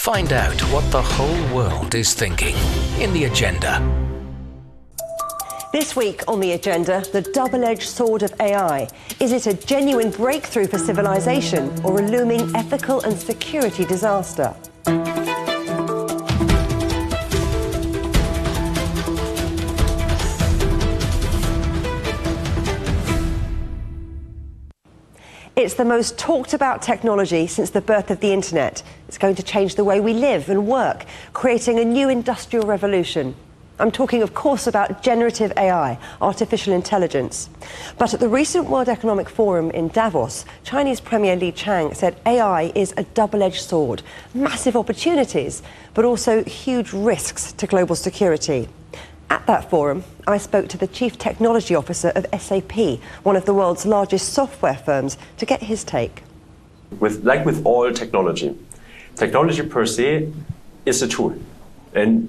Find out what the whole world is thinking in the agenda. This week on the agenda, the double edged sword of AI. Is it a genuine breakthrough for civilization or a looming ethical and security disaster? The most talked about technology since the birth of the internet. It's going to change the way we live and work, creating a new industrial revolution. I'm talking, of course, about generative AI, artificial intelligence. But at the recent World Economic Forum in Davos, Chinese Premier Li Qiang said AI is a double edged sword, massive opportunities, but also huge risks to global security. At that forum, I spoke to the Chief Technology Officer of SAP, one of the world's largest software firms, to get his take. With, like with all technology, technology per se is a tool. And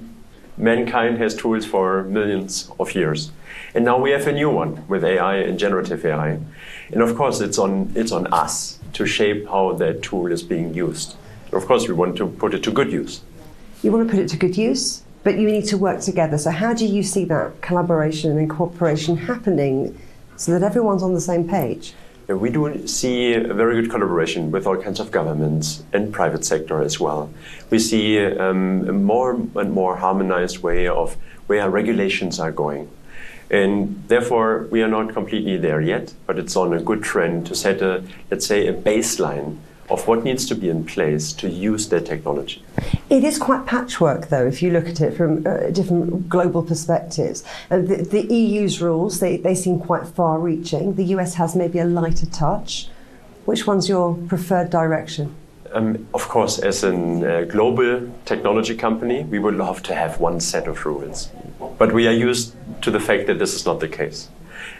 mankind has tools for millions of years. And now we have a new one with AI and generative AI. And of course, it's on, it's on us to shape how that tool is being used. Of course, we want to put it to good use. You want to put it to good use? But you need to work together. So, how do you see that collaboration and cooperation happening so that everyone's on the same page? We do see a very good collaboration with all kinds of governments and private sector as well. We see um, a more and more harmonized way of where regulations are going. And therefore, we are not completely there yet, but it's on a good trend to set a, let's say, a baseline of what needs to be in place to use their technology. It is quite patchwork, though, if you look at it from uh, different global perspectives. Uh, the, the, EU's rules, they, they seem quite far reaching. The US has maybe a lighter touch. Which one's your preferred direction? Um, of course, as a uh, global technology company, we would love to have one set of rules. But we are used to the fact that this is not the case.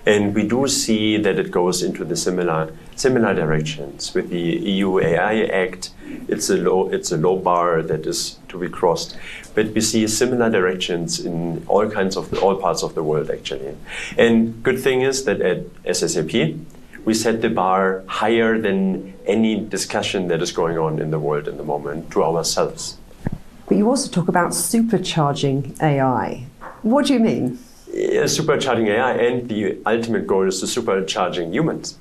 And we do see that it goes into the similar similar directions. With the EU AI Act, it's a low it's a low bar that is to be crossed. But we see similar directions in all kinds of the, all parts of the world actually. And good thing is that at SSAP, we set the bar higher than any discussion that is going on in the world in the moment to ourselves. But you also talk about supercharging AI. What do you mean? Supercharging AI, and the ultimate goal is to supercharging humans.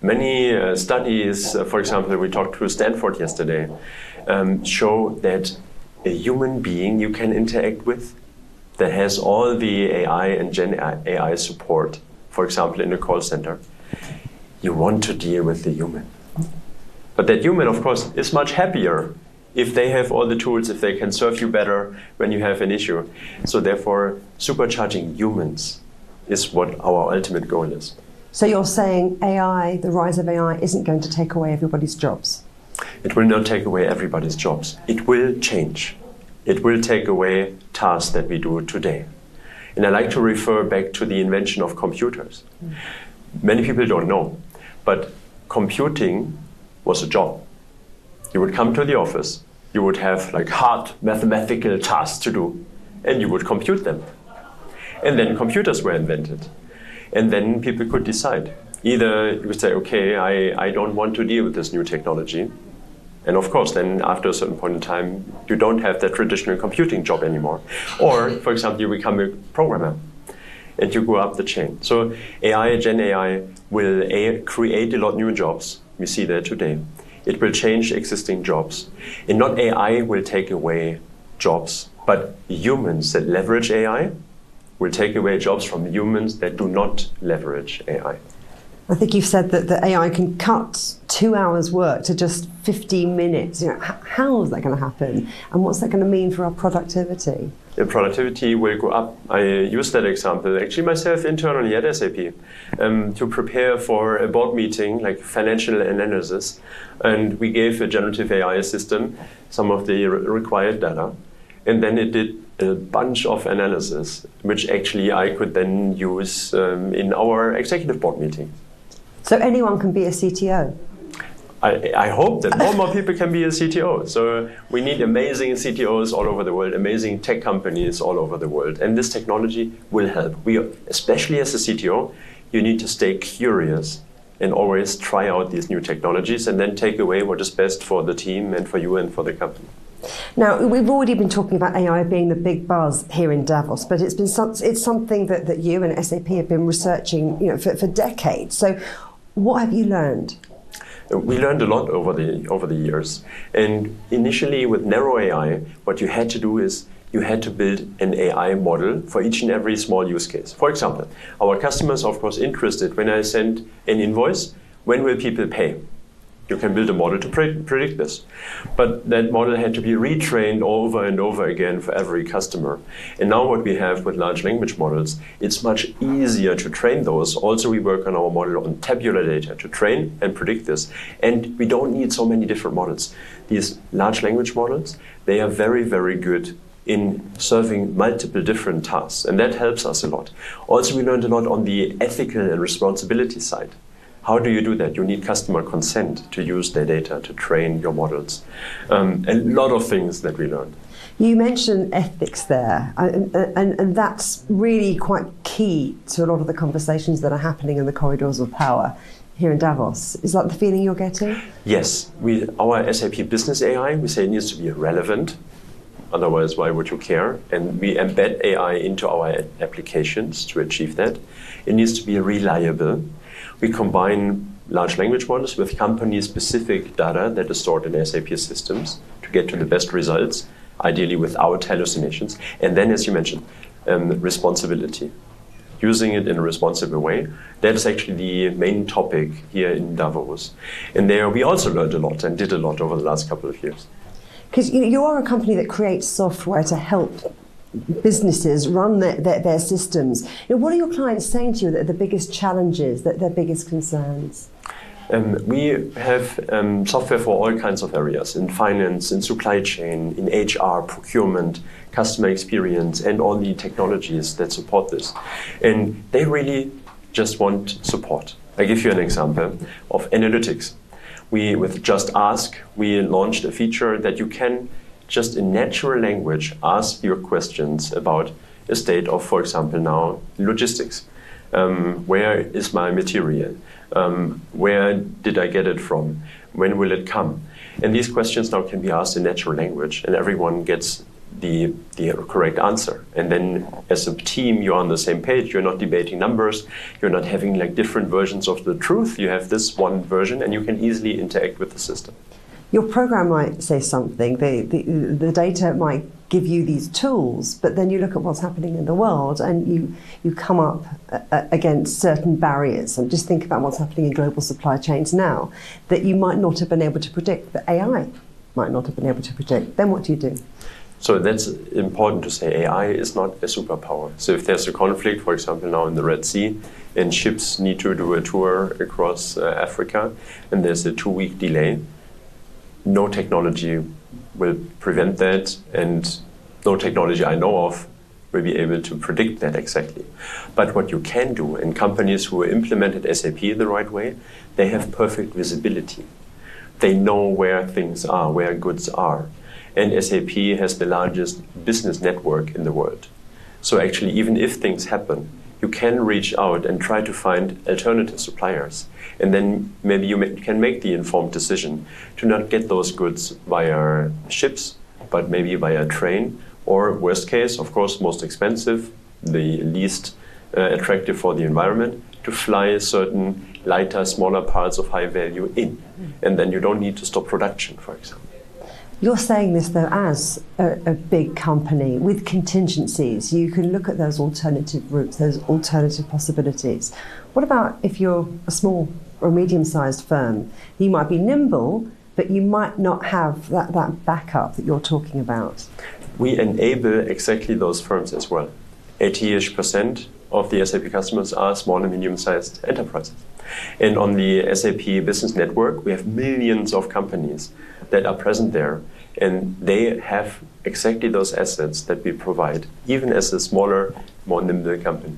Many uh, studies, uh, for example, we talked to Stanford yesterday, um, show that a human being you can interact with that has all the AI and Gen AI support, for example, in a call center, you want to deal with the human. But that human, of course, is much happier if they have all the tools, if they can serve you better when you have an issue. So therefore, supercharging humans is what our ultimate goal is. So you're saying AI, the rise of AI, isn't going to take away everybody's jobs? It will not take away everybody's jobs. It will change. It will take away tasks that we do today. And I like to refer back to the invention of computers. Mm. Many people don't know, but computing was a job you would come to the office, you would have like hard mathematical tasks to do, and you would compute them. And then computers were invented. And then people could decide. Either you would say, okay, I, I don't want to deal with this new technology. And of course, then after a certain point in time, you don't have that traditional computing job anymore. Or, for example, you become a programmer and you go up the chain. So AI, Gen AI, will a, create a lot new jobs. We see that today. It will change existing jobs. And not AI will take away jobs, but humans that leverage AI will take away jobs from humans that do not leverage AI. I think you've said that the AI can cut two hours' work to just 15 minutes. You know, how is that going to happen? And what's that going to mean for our productivity? The productivity will go up. I use that example actually myself internally at SAP um, to prepare for a board meeting, like financial analysis. And we gave a generative AI system some of the re required data. And then it did a bunch of analysis, which actually I could then use um, in our executive board meeting. So anyone can be a CTO? I, I, hope that more and more people can be a CTO. So we need amazing CTOs all over the world, amazing tech companies all over the world, and this technology will help. We, especially as a CTO, you need to stay curious and always try out these new technologies, and then take away what is best for the team and for you and for the company. Now, we've already been talking about AI being the big buzz here in Davos, but it's been some, it's something that, that you and SAP have been researching you know, for, for decades. So, what have you learned? We learned a lot over the over the years. And initially, with narrow AI, what you had to do is you had to build an AI model for each and every small use case. For example, our customers are of course interested when I send an invoice, when will people pay? You can build a model to pre predict this. But that model had to be retrained over and over again for every customer. And now, what we have with large language models, it's much easier to train those. Also, we work on our model on tabular data to train and predict this. And we don't need so many different models. These large language models, they are very, very good in serving multiple different tasks, and that helps us a lot. Also, we learned a lot on the ethical and responsibility side. How do you do that? You need customer consent to use their data to train your models. Um, a lot of things that we learned. You mentioned ethics there, and, and, and, that's really quite key to a lot of the conversations that are happening in the corridors of power here in Davos. Is that the feeling you're getting? Yes. We, our SAP Business AI, we say it needs to be relevant. Otherwise, why would you care? And we embed AI into our applications to achieve that. It needs to be reliable we combine large language models with company-specific data that is stored in SAP systems to get to the best results, ideally without hallucinations. And then, as you mentioned, um, responsibility. Using it in a responsible way. That is actually the main topic here in Davos. And there we also learned a lot and did a lot over the last couple of years. Because you are a company that creates software to help businesses run their, their, their systems. You know, what are your clients saying to you that are the biggest challenges, that their biggest concerns? Um, we have um, software for all kinds of areas in finance, in supply chain, in HR, procurement, customer experience, and all the technologies that support this. And they really just want support. I give you an example of analytics. We, with Just Ask, we launched a feature that you can just in natural language ask your questions about a state of, for example, now logistics. Um, where is my material? Um, where did I get it from? When will it come? And these questions now can be asked in natural language, and everyone gets the, the correct answer. And then, as a team, you're on the same page. You're not debating numbers. You're not having like different versions of the truth. You have this one version, and you can easily interact with the system your program might say something, the, the, the data might give you these tools, but then you look at what's happening in the world and you, you come up uh, against certain barriers. And just think about what's happening in global supply chains now that you might not have been able to predict, that AI might not have been able to predict. Then what do you do? So that's important to say. AI is not a superpower. So if there's a conflict, for example, now in the Red Sea, and ships need to do a tour across uh, Africa, and there's a two-week delay, no technology will prevent that, and no technology I know of will be able to predict that exactly. But what you can do and companies who implemented SAP the right way, they have perfect visibility. They know where things are, where goods are. And SAP has the largest business network in the world. So actually, even if things happen, you can reach out and try to find alternative suppliers. And then maybe you can make the informed decision to not get those goods via ships, but maybe via train, or worst case, of course, most expensive, the least uh, attractive for the environment, to fly certain lighter, smaller parts of high value in. And then you don't need to stop production, for example. You're saying this, though, as a, a, big company with contingencies. You can look at those alternative routes, those alternative possibilities. What about if you're a small or medium sized firm? You might be nimble, but you might not have that, that backup that you're talking about. We enable exactly those firms as well. 80 ish percent of the SAP customers are small and medium sized enterprises. And on the SAP Business Network, we have millions of companies that are present there. And they have exactly those assets that we provide, even as a smaller, more nimble company.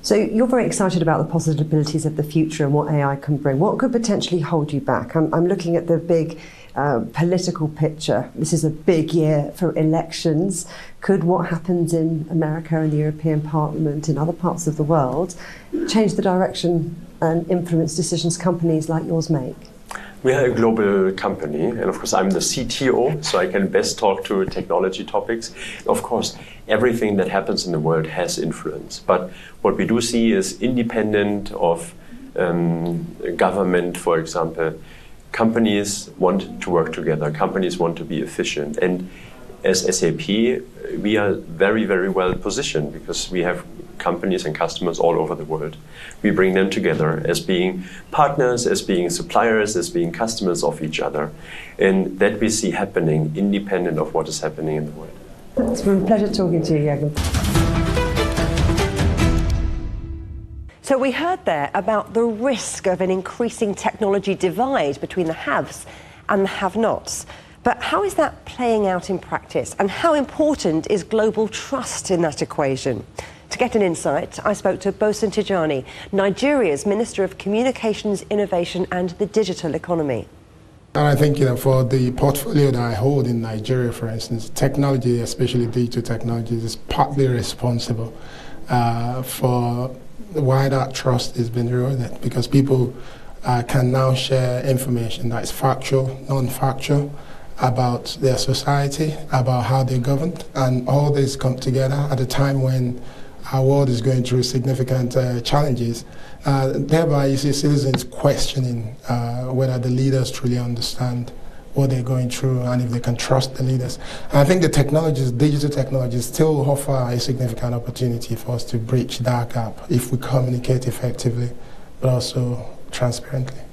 So you're very excited about the possibilities of the future and what AI can bring. What could potentially hold you back? I'm, I'm looking at the big uh, political picture. This is a big year for elections. Could what happens in America and the European Parliament in other parts of the world change the direction and influence decisions companies like yours make? We are a global company, and of course, I'm the CTO, so I can best talk to technology topics. Of course, everything that happens in the world has influence, but what we do see is independent of um, government, for example, companies want to work together, companies want to be efficient, and as SAP, we are very, very well positioned because we have companies and customers all over the world. We bring them together as being partners, as being suppliers, as being customers of each other. And that we see happening independent of what is happening in the world. It's been a pleasure talking to you, Jürgen. So we heard there about the risk of an increasing technology divide between the haves and the have-nots. But how is that playing out in practice? And how important is global trust in that equation? To get an insight, I spoke to Bosun Tijani, Nigeria's Minister of Communications, Innovation and the Digital Economy. And I think you know, for the portfolio that I hold in Nigeria, for instance, technology, especially digital technologies, is partly responsible uh, for why that trust has been eroded because people uh, can now share information that is factual, non-factual about their society, about how they govern, and all this come together at a time when our world is going through significant uh, challenges. Uh, thereby, you see citizens questioning uh, whether the leaders truly understand what they're going through and if they can trust the leaders. I think the technologies, digital technologies, still offer a significant opportunity for us to bridge that gap if we communicate effectively, but also transparently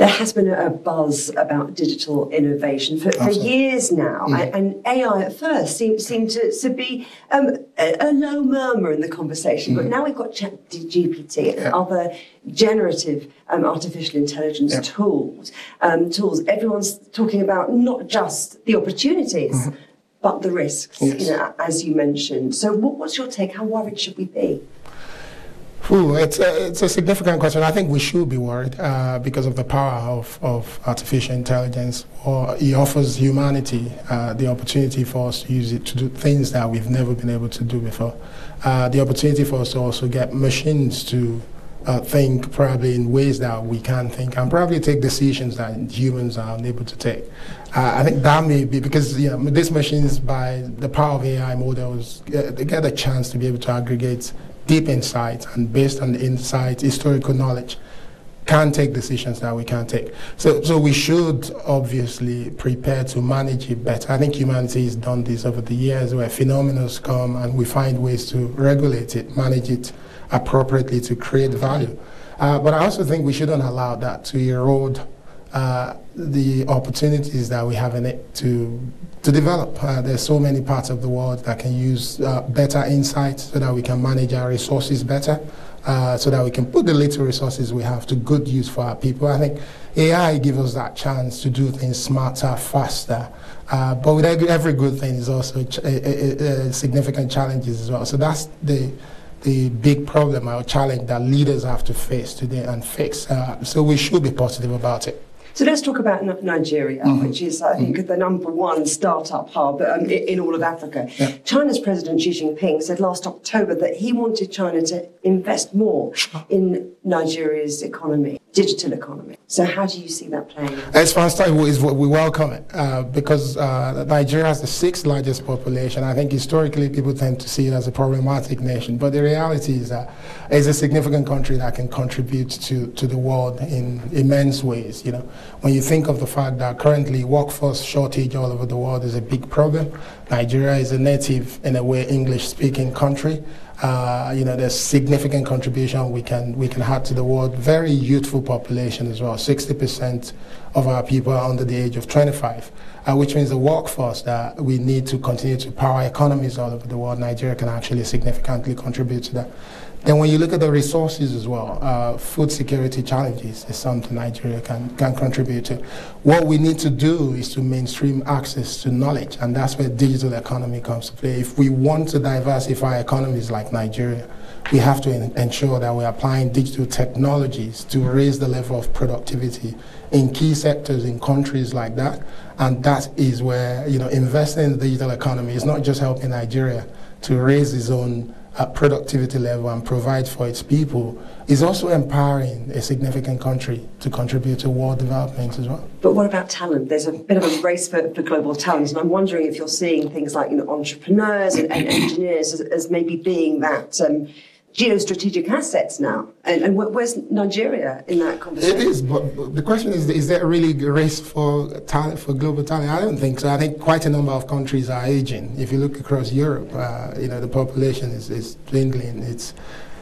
there has been a buzz about digital innovation for, for years now, mm. and, AI at first seemed, seemed to, to be um, a, a, low murmur in the conversation, mm. but now we've got ChatGPT and yeah. other generative um, artificial intelligence yeah. tools. Um, tools. Everyone's talking about not just the opportunities. Mm-hmm. But the risks, yes. you know, as you mentioned. So, what, what's your take? How worried should we be? Ooh, it's a, it's a significant question. I think we should be worried uh, because of the power of, of artificial intelligence. Or it offers humanity uh, the opportunity for us to use it to do things that we've never been able to do before. Uh, the opportunity for us to also get machines to uh, think probably in ways that we can't think and probably take decisions that humans are unable to take. Uh, I think that may be because you know, these machines, by the power of AI models, uh, they get a chance to be able to aggregate deep insights and based on the insights, historical knowledge, can take decisions that we can't take. So, so we should obviously prepare to manage it better. I think humanity has done this over the years where phenomena come and we find ways to regulate it, manage it appropriately to create value. Uh, but I also think we shouldn't allow that to erode uh, the opportunities that we have in it to to develop. Uh, there's so many parts of the world that can use uh, better insights so that we can manage our resources better, uh, so that we can put the little resources we have to good use for our people. I think AI gives us that chance to do things smarter, faster. Uh, but with every, good thing is also ch- significant challenges as well. So that's the the big problem or challenge that leaders have to face today and fix. Uh, so we should be positive about it. So let's talk about Nigeria, mm-hmm. which is, I think, mm-hmm. the number one startup hub um, in all of Africa. Yeah. China's President Xi Jinping said last October that he wanted China to invest more in Nigeria's economy, digital economy. So how do you see that playing out? As far as we welcome it uh, because uh, Nigeria has the sixth largest population. I think historically people tend to see it as a problematic nation, but the reality is that it's a significant country that can contribute to, to the world in immense ways. You know, when you think of the fact that currently workforce shortage all over the world is a big problem, Nigeria is a native, in a way, English-speaking country. Uh, you know, there's significant contribution we can we can add to the world. Very youthful population as well. 60% of our people are under the age of 25, uh, which means the workforce that we need to continue to power economies all over the world. Nigeria can actually significantly contribute to that. Then when you look at the resources as well, uh, food security challenges is something Nigeria can, can contribute to. What we need to do is to mainstream access to knowledge, and that's where digital economy comes to play. If we want to diversify economies like Nigeria, we have to ensure that we're applying digital technologies to raise the level of productivity in key sectors in countries like that. And that is where, you know, investing in the digital economy is not just helping Nigeria to raise its own uh, productivity level and provide for its people is also empowering a significant country to contribute to world development as well. But what about talent? There's a bit of a race for, for global talent, and I'm wondering if you're seeing things like you know, entrepreneurs and, and engineers as, as, maybe being that. Um, geostrategic assets now. And, and, where's Nigeria in that conversation? It is, but the question is, is there really a race for talent, for global talent? I don't think so. I think quite a number of countries are aging. If you look across Europe, uh, you know, the population is, is dwindling. It's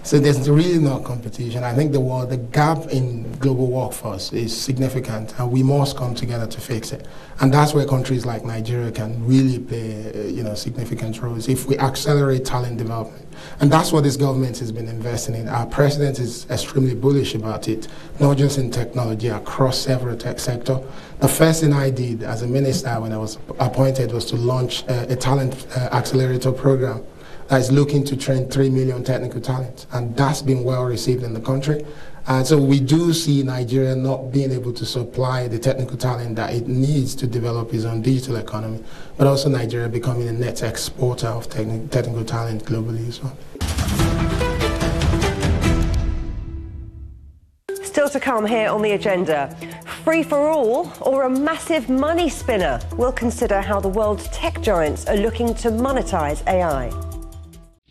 so there's really no competition. I think the world, the gap in global workforce is significant, and we must come together to fix it. And that's where countries like Nigeria can really play, uh, you know, significant roles if we accelerate talent development. And that's what this government has been investing in. Our president is extremely bullish about it, not just in technology, across several tech sector. The first thing I did as a minister when I was appointed was to launch uh, a talent uh, accelerator program that is looking to train 3 million technical talent. And that's been well received in the country. And so we do see Nigeria not being able to supply the technical talent that it needs to develop its own digital economy, but also Nigeria becoming a net exporter of techni- technical talent globally as well. Still to come here on the agenda. Free for all or a massive money spinner? We'll consider how the world's tech giants are looking to monetize AI.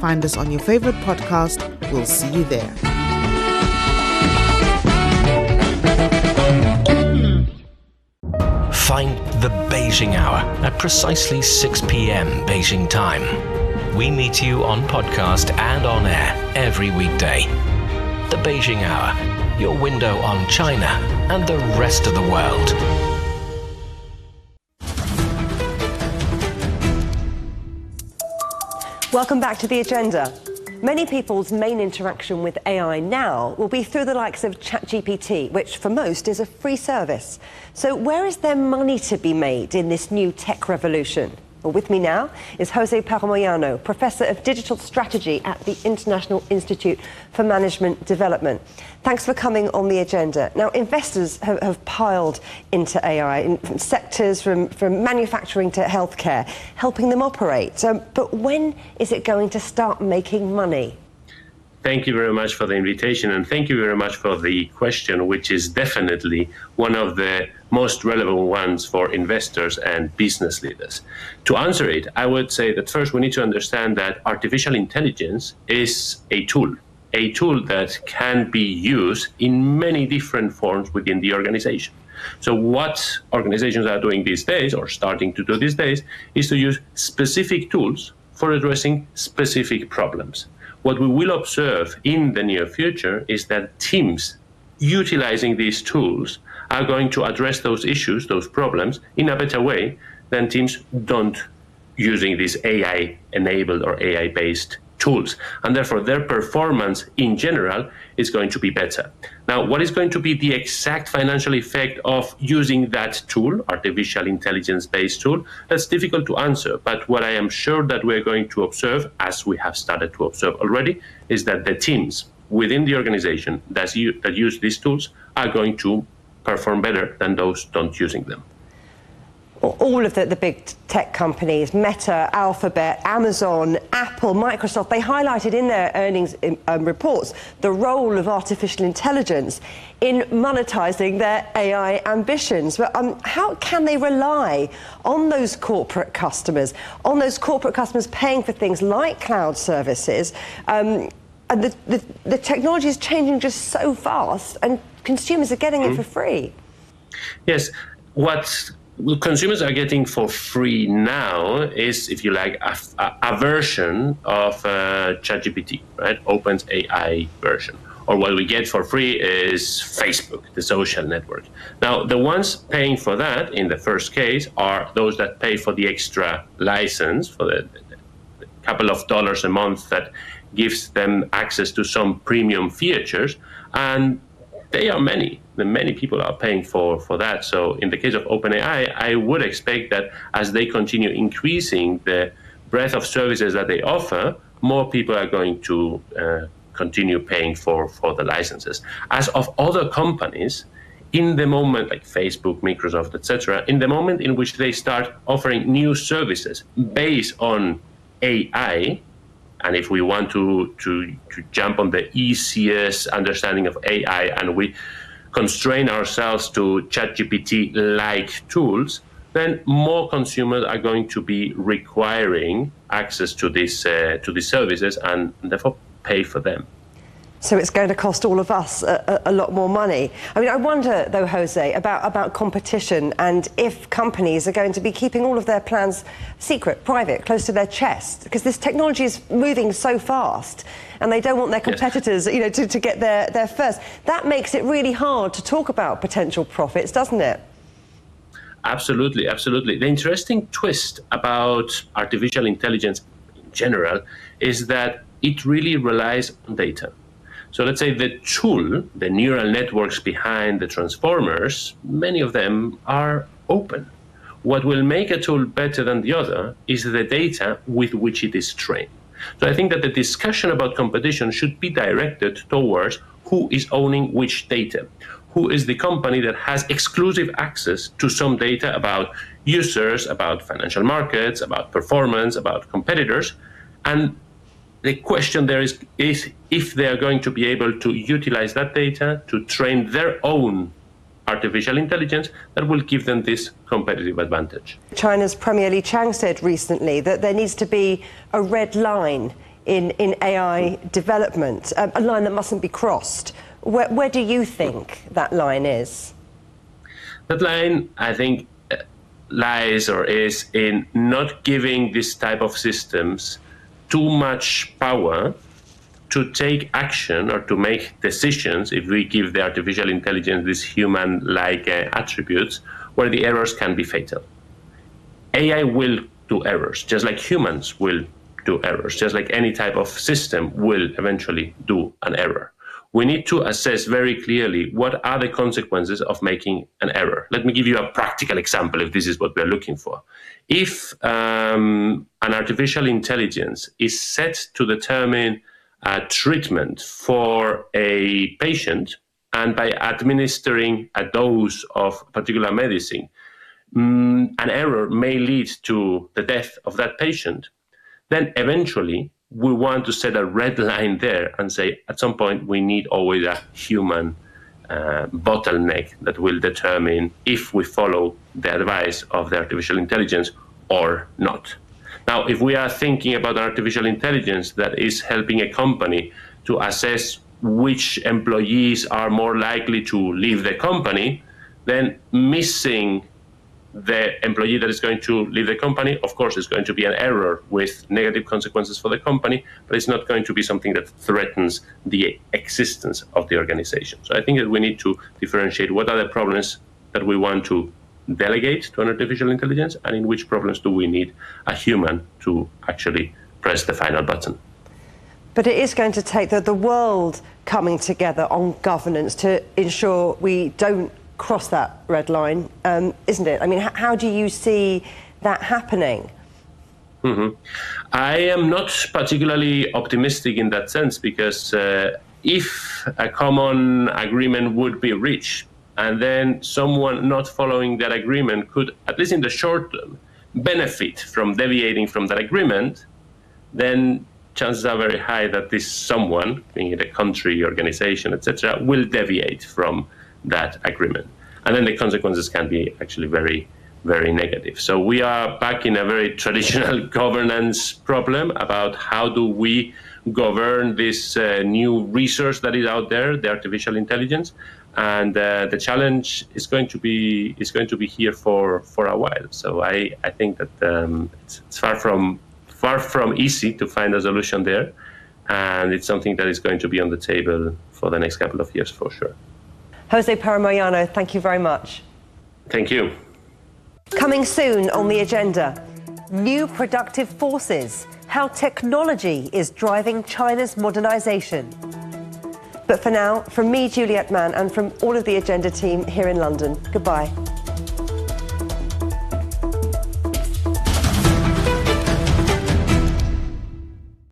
Find us on your favorite podcast. We'll see you there. Find the Beijing Hour at precisely 6 p.m. Beijing time. We meet you on podcast and on air every weekday. The Beijing Hour, your window on China and the rest of the world. Welcome back to the agenda. Many people's main interaction with AI now will be through the likes of ChatGPT, which for most is a free service. So, where is there money to be made in this new tech revolution? Well, with me now is Jose Parra Moyano, Professor of Digital Strategy at the International Institute for Management Development. Thanks for coming on the agenda. Now, investors have, have piled into AI in from sectors from, from manufacturing to healthcare, helping them operate. Um, but when is it going to start making money? Thank you very much for the invitation, and thank you very much for the question, which is definitely one of the most relevant ones for investors and business leaders. To answer it, I would say that first we need to understand that artificial intelligence is a tool, a tool that can be used in many different forms within the organization. So, what organizations are doing these days, or starting to do these days, is to use specific tools for addressing specific problems. What we will observe in the near future is that teams utilizing these tools are going to address those issues, those problems, in a better way than teams don't using these AI enabled or AI based tools. And therefore, their performance in general is going to be better. Now, what is going to be the exact financial effect of using that tool, artificial intelligence based tool? That's difficult to answer. But what I am sure that we're going to observe, as we have started to observe already, is that the teams within the organization that, that use these tools are going to perform better than those don't using them all of the, the big tech companies, Meta, Alphabet, Amazon, Apple, Microsoft, they highlighted in their earnings um, reports the role of artificial intelligence in monetizing their AI ambitions. But um, how can they rely on those corporate customers, on those corporate customers paying for things like cloud services? Um, and the, the, the technology is changing just so fast, and consumers are getting mm-hmm. it for free. Yes. What consumers are getting for free now is, if you like, a, a, a version of uh, ChatGPT, right? Open's AI version. Or what we get for free is Facebook, the social network. Now, the ones paying for that in the first case are those that pay for the extra license, for the, couple of dollars a month that gives them access to some premium features, and they are many. Many people are paying for for that. So in the case of OpenAI, I would expect that as they continue increasing the breadth of services that they offer, more people are going to uh, continue paying for for the licenses. As of other companies, in the moment, like Facebook, Microsoft, etc., in the moment in which they start offering new services based on AI, and if we want to, to, to jump on the easiest understanding of AI and we constrain ourselves to ChatGPT like tools, then more consumers are going to be requiring access to these uh, to these services and therefore pay for them. So it's going to cost all of us a, a, lot more money. I mean, I wonder, though, Jose, about, about competition and if companies are going to be keeping all of their plans secret, private, close to their chest, because this technology is moving so fast and they don't want their competitors, yes. you know, to, to get there, there first. That makes it really hard to talk about potential profits, doesn't it? Absolutely, absolutely. The interesting twist about artificial intelligence in general is that it really relies on data. So let's say the tool, the neural networks behind the transformers, many of them are open. What will make a tool better than the other is the data with which it is trained. So I think that the discussion about competition should be directed towards who is owning which data. Who is the company that has exclusive access to some data about users, about financial markets, about performance, about competitors, and the question there is, is if they are going to be able to utilize that data to train their own artificial intelligence that will give them this competitive advantage. China's Premier Li Qiang said recently that there needs to be a red line in, in AI development, a, a line that mustn't be crossed. Where, where do you think that line is? That line, I think, uh, lies or is in not giving this type of systems too much power to take action or to make decisions if we give the artificial intelligence these human like uh, attributes where the errors can be fatal. AI will do errors, just like humans will do errors, just like any type of system will eventually do an error we need to assess very clearly what are the consequences of making an error. Let me give you a practical example if this is what we're looking for. If um, an artificial intelligence is set to determine a treatment for a patient, and by administering a dose of particular medicine, um, an error may lead to the death of that patient, then eventually we want to set a red line there and say at some point we need always a human uh, bottleneck that will determine if we follow the advice of the artificial intelligence or not. Now, if we are thinking about artificial intelligence that is helping a company to assess which employees are more likely to leave the company, then missing the employee that is going to leave the company, of course, is going to be an error with negative consequences for the company, but it's not going to be something that threatens the existence of the organization. So I think that we need to differentiate what are the problems that we want to delegate to an artificial intelligence and in which problems do we need a human to actually press the final button. But it is going to take the, the world coming together on governance to ensure we don't cross that red line, um, isn't it? I mean, h- how do you see that happening? Mm-hmm. I am not particularly optimistic in that sense because uh, if a common agreement would be reached and then someone not following that agreement could, at least in the short term, benefit from deviating from that agreement, then chances are very high that this someone, being it a country, organization, etc., will deviate from that agreement. And then the consequences can be actually very, very negative. So we are back in a very traditional governance problem about how do we govern this uh, new resource that is out there, the artificial intelligence. And uh, the challenge is going to be is going to be here for, for a while. So I, I think that um, it's, it's far from far from easy to find a solution there, and it's something that is going to be on the table for the next couple of years for sure. Jose Parra Moyano, thank you very much. Thank you. Coming soon on the agenda. new productive forces, how technology is driving China's modernization. But for now, from me, Juliet Mann, and from all of the Agenda team here in London, goodbye.